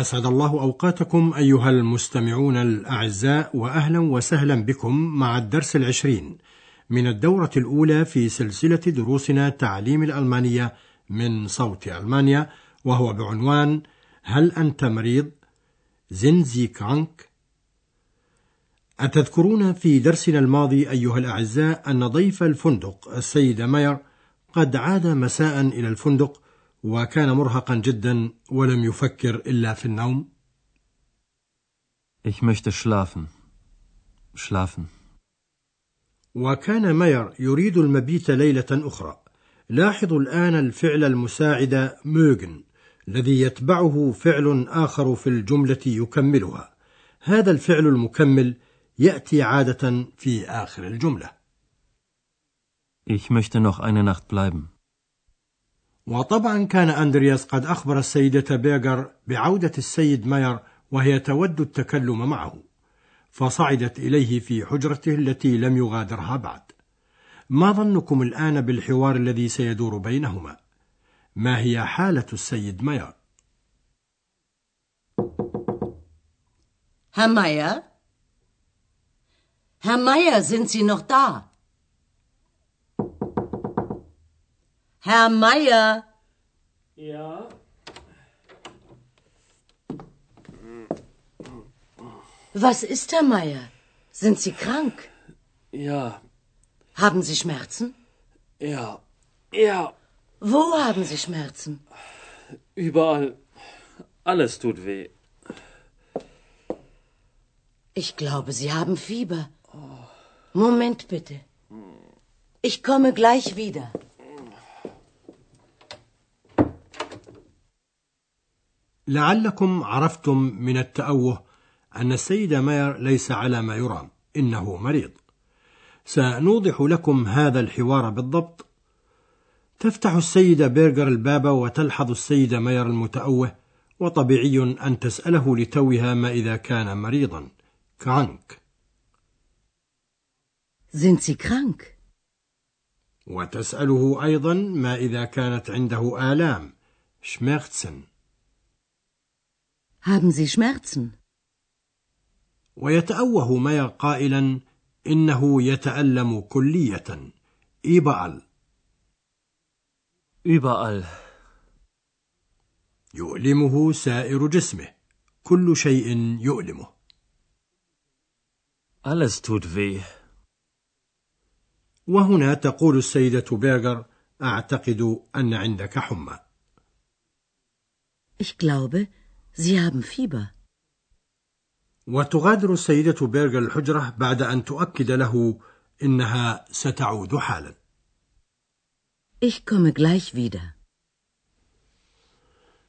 أسعد الله أوقاتكم أيها المستمعون الأعزاء وأهلا وسهلا بكم مع الدرس العشرين من الدورة الأولى في سلسلة دروسنا تعليم الألمانية من صوت ألمانيا وهو بعنوان هل أنت مريض؟ زنزي كرانك؟ أتذكرون في درسنا الماضي أيها الأعزاء أن ضيف الفندق السيد ماير قد عاد مساء إلى الفندق وكان مرهقا جدا ولم يفكر إلا في النوم Ich möchte schlafen. Schlafen. وكان ماير يريد المبيت ليلة أخرى لاحظوا الآن الفعل المساعد mögen الذي يتبعه فعل آخر في الجملة يكملها هذا الفعل المكمل يأتي عادة في آخر الجملة Ich möchte noch eine Nacht bleiben. وطبعا كان أندرياس قد أخبر السيدة بيغر بعودة السيد ماير وهي تود التكلم معه فصعدت إليه في حجرته التي لم يغادرها بعد ما ظنكم الآن بالحوار الذي سيدور بينهما ما هي حالة السيد ماير Herr Meier? Herr Meier, sind Sie? Herr Meier? Ja, Was ist, Herr Meier? Sind Sie krank? ja, Haben Sie Schmerzen? ja, ja, Wo haben Sie Schmerzen? überall. Alles tut weh. Ich glaube, Sie haben Fieber. Moment bitte. Ich komme gleich wieder. لعلكم عرفتم من التأوه أن السيد ماير ليس على ما يرام إنه مريض. سنوضح لكم هذا الحوار بالضبط. تفتح السيدة بيرجر الباب وتلحظ السيد ماير المتأوه وطبيعي أن تسأله لتوها ما إذا كان مريضا. كرانك. Sind Sie krank? وتسأله أيضا ما إذا كانت عنده آلام. شميرتسن. Haben Sie Schmerzen? ويتأوه ماير قائلا إنه يتألم كلية إيبأل Überall. يؤلمه سائر جسمه كل شيء يؤلمه Alles tut weh. وهنا تقول السيدة بيرجر أعتقد أن عندك حمى Ich glaube, Sie haben Fieber. وتغادر السيدة بيرجر الحجرة بعد أن تؤكد له إنها ستعود حالا Ich komme gleich wieder.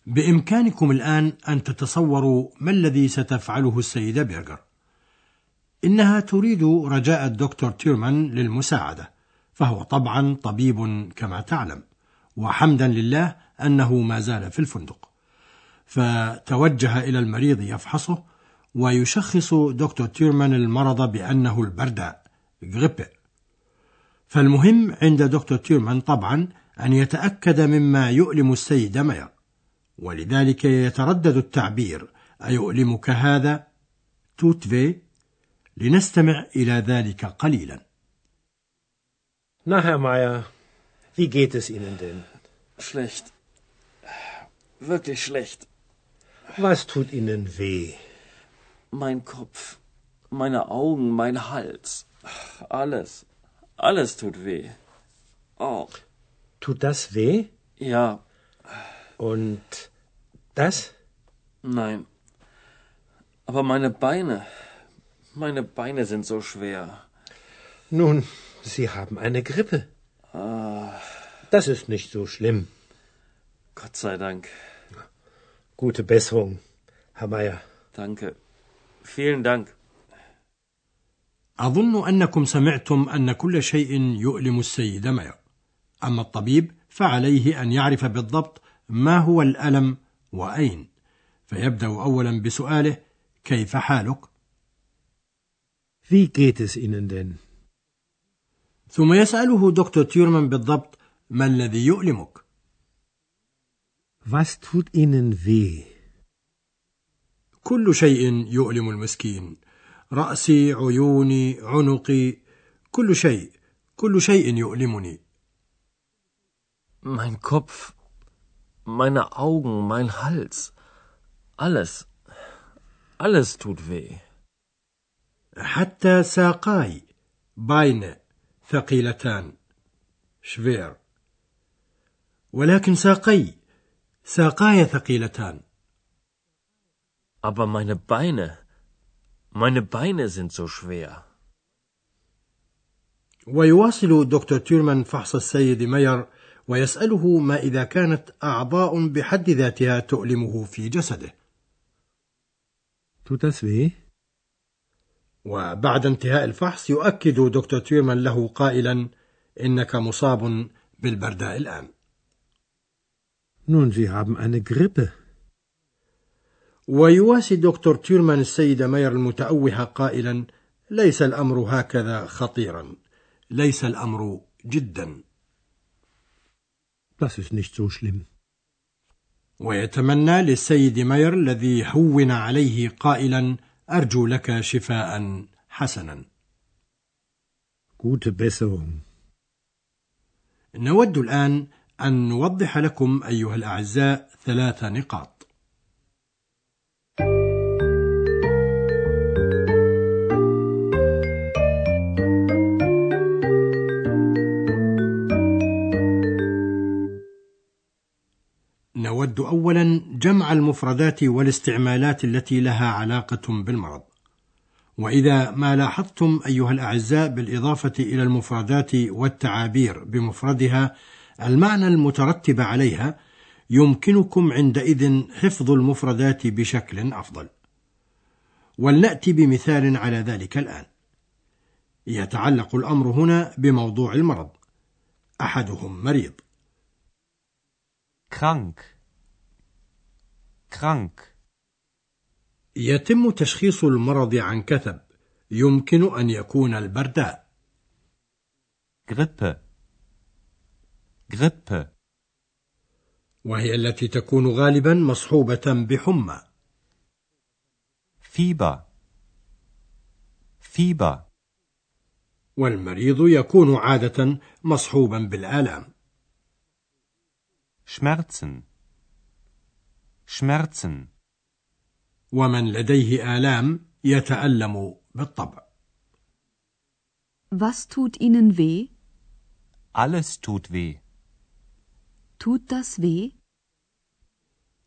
بإمكانكم الآن أن تتصوروا ما الذي ستفعله السيدة بيرجر إنها تريد رجاء الدكتور تيرمان للمساعدة فهو طبعا طبيب كما تعلم وحمدا لله أنه ما زال في الفندق فتوجه إلى المريض يفحصه ويشخص دكتور تيرمان المرض بأنه البرداء غريبة فالمهم عند دكتور تيرمان طبعا أن يتأكد مما يؤلم السيد ماير ولذلك يتردد التعبير أيؤلمك هذا توت في لنستمع إلى ذلك قليلا Na, Herr Meier, wie geht es Ihnen denn? Schlecht. Wirklich schlecht. Was tut Ihnen weh? Mein Kopf, meine Augen, mein Hals. Alles. Alles tut weh. Oh, Tut das weh? ja, Und das? nein. Aber meine Beine. Meine Beine sind so schwer. Nun, Sie haben eine Grippe. Das ist nicht so schlimm. Gott sei Dank. Gute Besserung, Herr Meier. Danke. Vielen Dank. أظن أنكم سمعتم أن كل شيء يؤلم السيد ماير أما الطبيب فعليه أن يعرف بالضبط ما هو الألم وأين فيبدأ أولا بسؤاله كيف حالك؟ Wie geht es Ihnen denn? ثم يسأله دكتور تيورمان بالضبط ما الذي يؤلمك؟ Was tut Ihnen weh? كل شيء يؤلم المسكين رأسي عيوني عنقي كل شيء كل شيء يؤلمني Mein Kopf, meine Augen, mein Hals. Alles. Alles tut weh. حتى ساقاي باين ثقيلتان شفير ولكن ساقي ساقاي ثقيلتان Aber meine Beine, meine Beine sind so schwer. ويواصل دكتور تيرمان فحص السيد ماير ويسأله ما إذا كانت أعضاء بحد ذاتها تؤلمه في جسده Tut das weh? وبعد انتهاء الفحص يؤكد دكتور تيرمان له قائلا إنك مصاب بالبرداء الآن Nun, Sie haben eine Grippe. ويواسي دكتور تيرمان السيد ماير المتأوه قائلا ليس الأمر هكذا خطيرا ليس الأمر جدا Das ist nicht so schlimm. ويتمنى للسيد ماير الذي هون عليه قائلا أرجو لك شفاء حسنا Gute Besserung. نود الآن أن نوضح لكم أيها الأعزاء ثلاث نقاط. نود أولا جمع المفردات والاستعمالات التي لها علاقة بالمرض. وإذا ما لاحظتم أيها الأعزاء بالإضافة إلى المفردات والتعابير بمفردها المعنى المترتب عليها يمكنكم عندئذ حفظ المفردات بشكل أفضل. ولنأتي بمثال على ذلك الآن. يتعلق الأمر هنا بموضوع المرض. أحدهم مريض. Krank. Krank. يتم تشخيص المرض عن كثب. يمكن أن يكون البرداء. Grippe. Grippe. وهي التي تكون غالبا مصحوبة بحمى. Fieber. Fieber. والمريض يكون عادة مصحوبا بالآلام. Schmerzen. Schmerzen. ومن لديه آلام يتألم بالطبع. Was tut Ihnen weh? alles tut weh. Tut das weh?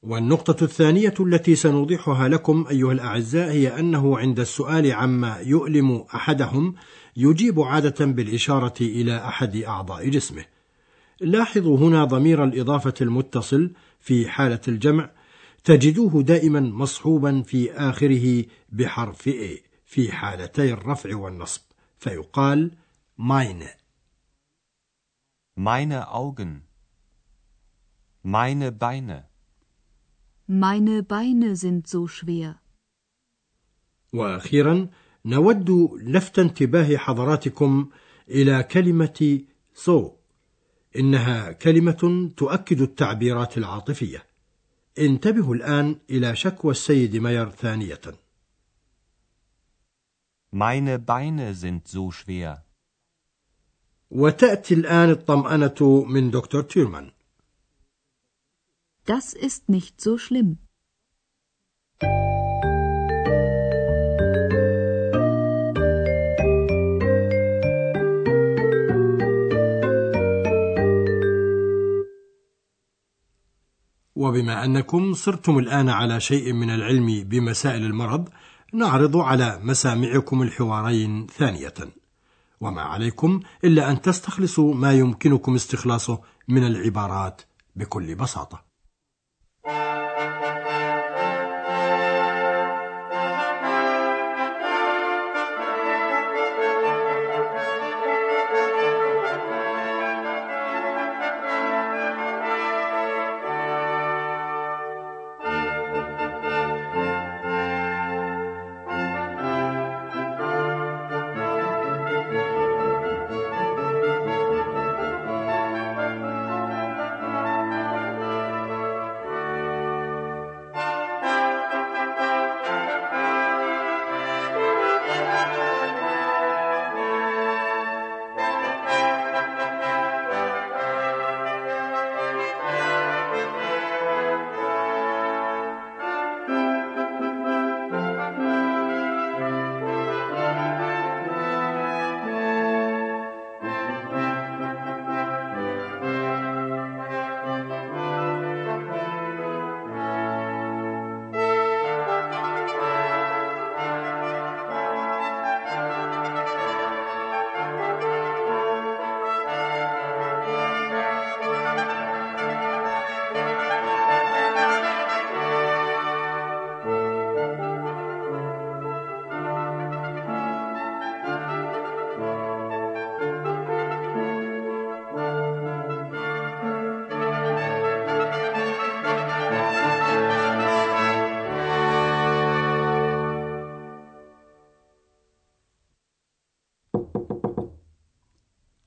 والنقطة الثانية التي سنوضحها لكم أيها الأعزاء هي أنه عند السؤال عما يؤلم أحدهم يجيب عادة بالإشارة إلى أحد أعضاء جسمه. لاحظوا هنا ضمير الإضافة المتصل في حالة الجمع تجدوه دائما مصحوبا في آخره بحرف A في حالتي الرفع والنصب فيقال meine meine Augen meine Beine. Meine Beine sind so schwer. وأخيرا نود لفت انتباه حضراتكم إلى كلمة so إنها كلمة تؤكد التعبيرات العاطفية. انتبهوا الآن إلى شكوى السيد ماير ثانية. Meine Beine sind so schwer. وتأتي الآن الطمأنة من دكتور تيرمان. Das ist nicht so schlimm. وبما أنكم صرتم الآن على شيء من العلم بمسائل المرض نعرض على مسامعكم الحوارين ثانية وما عليكم إلا أن تستخلصوا ما يمكنكم استخلاصه من العبارات بكل بساطة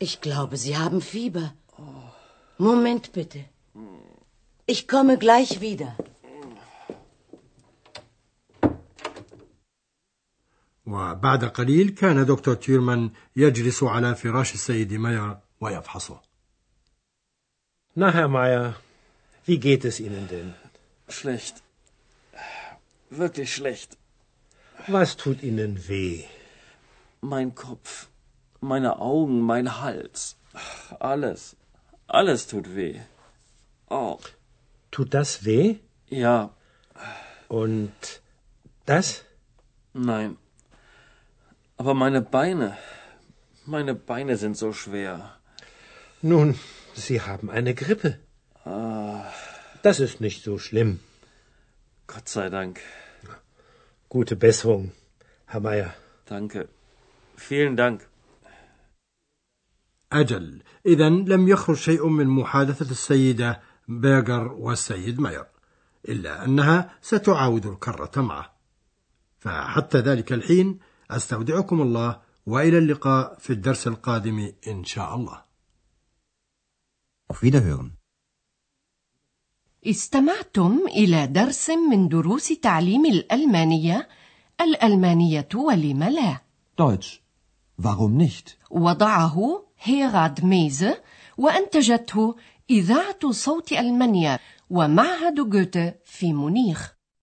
Ich glaube, Sie haben Fieber. Moment bitte. Ich komme gleich wieder. وبعد قليل كان دكتور تيرمان يجلس على فراش السيد ماير ويفحصه Na, Herr Meier, wie geht es Ihnen denn? Schlecht. Wirklich schlecht. Was tut Ihnen weh? Mein Kopf, meine Augen, mein Hals. Alles. Alles tut weh. Oh, Tut das weh? ja, Und das? nein. Aber meine Beine, meine Beine sind so schwer. Nun, Sie haben eine Grippe. Das ist nicht so schlimm. Gott sei Dank. Gute Besserung, Herr Meier. Danke. Vielen Dank. أجل إذا لم يخرج شيء من محادثة السيدة بيغر والسيد ماير إلا أنها ستعاود الكرة معه فحتى ذلك الحين أستودعكم الله وإلى اللقاء في الدرس القادم إن شاء الله Auf Wiederhören. استمعتم إلى درس من دروس تعليم الألمانية الألمانية ولم لا Deutsch. Warum nicht? وضعه هيراد ميزة وأنتجته إذاعة صوت ألمانيا ومعهد جوته في مونيخ.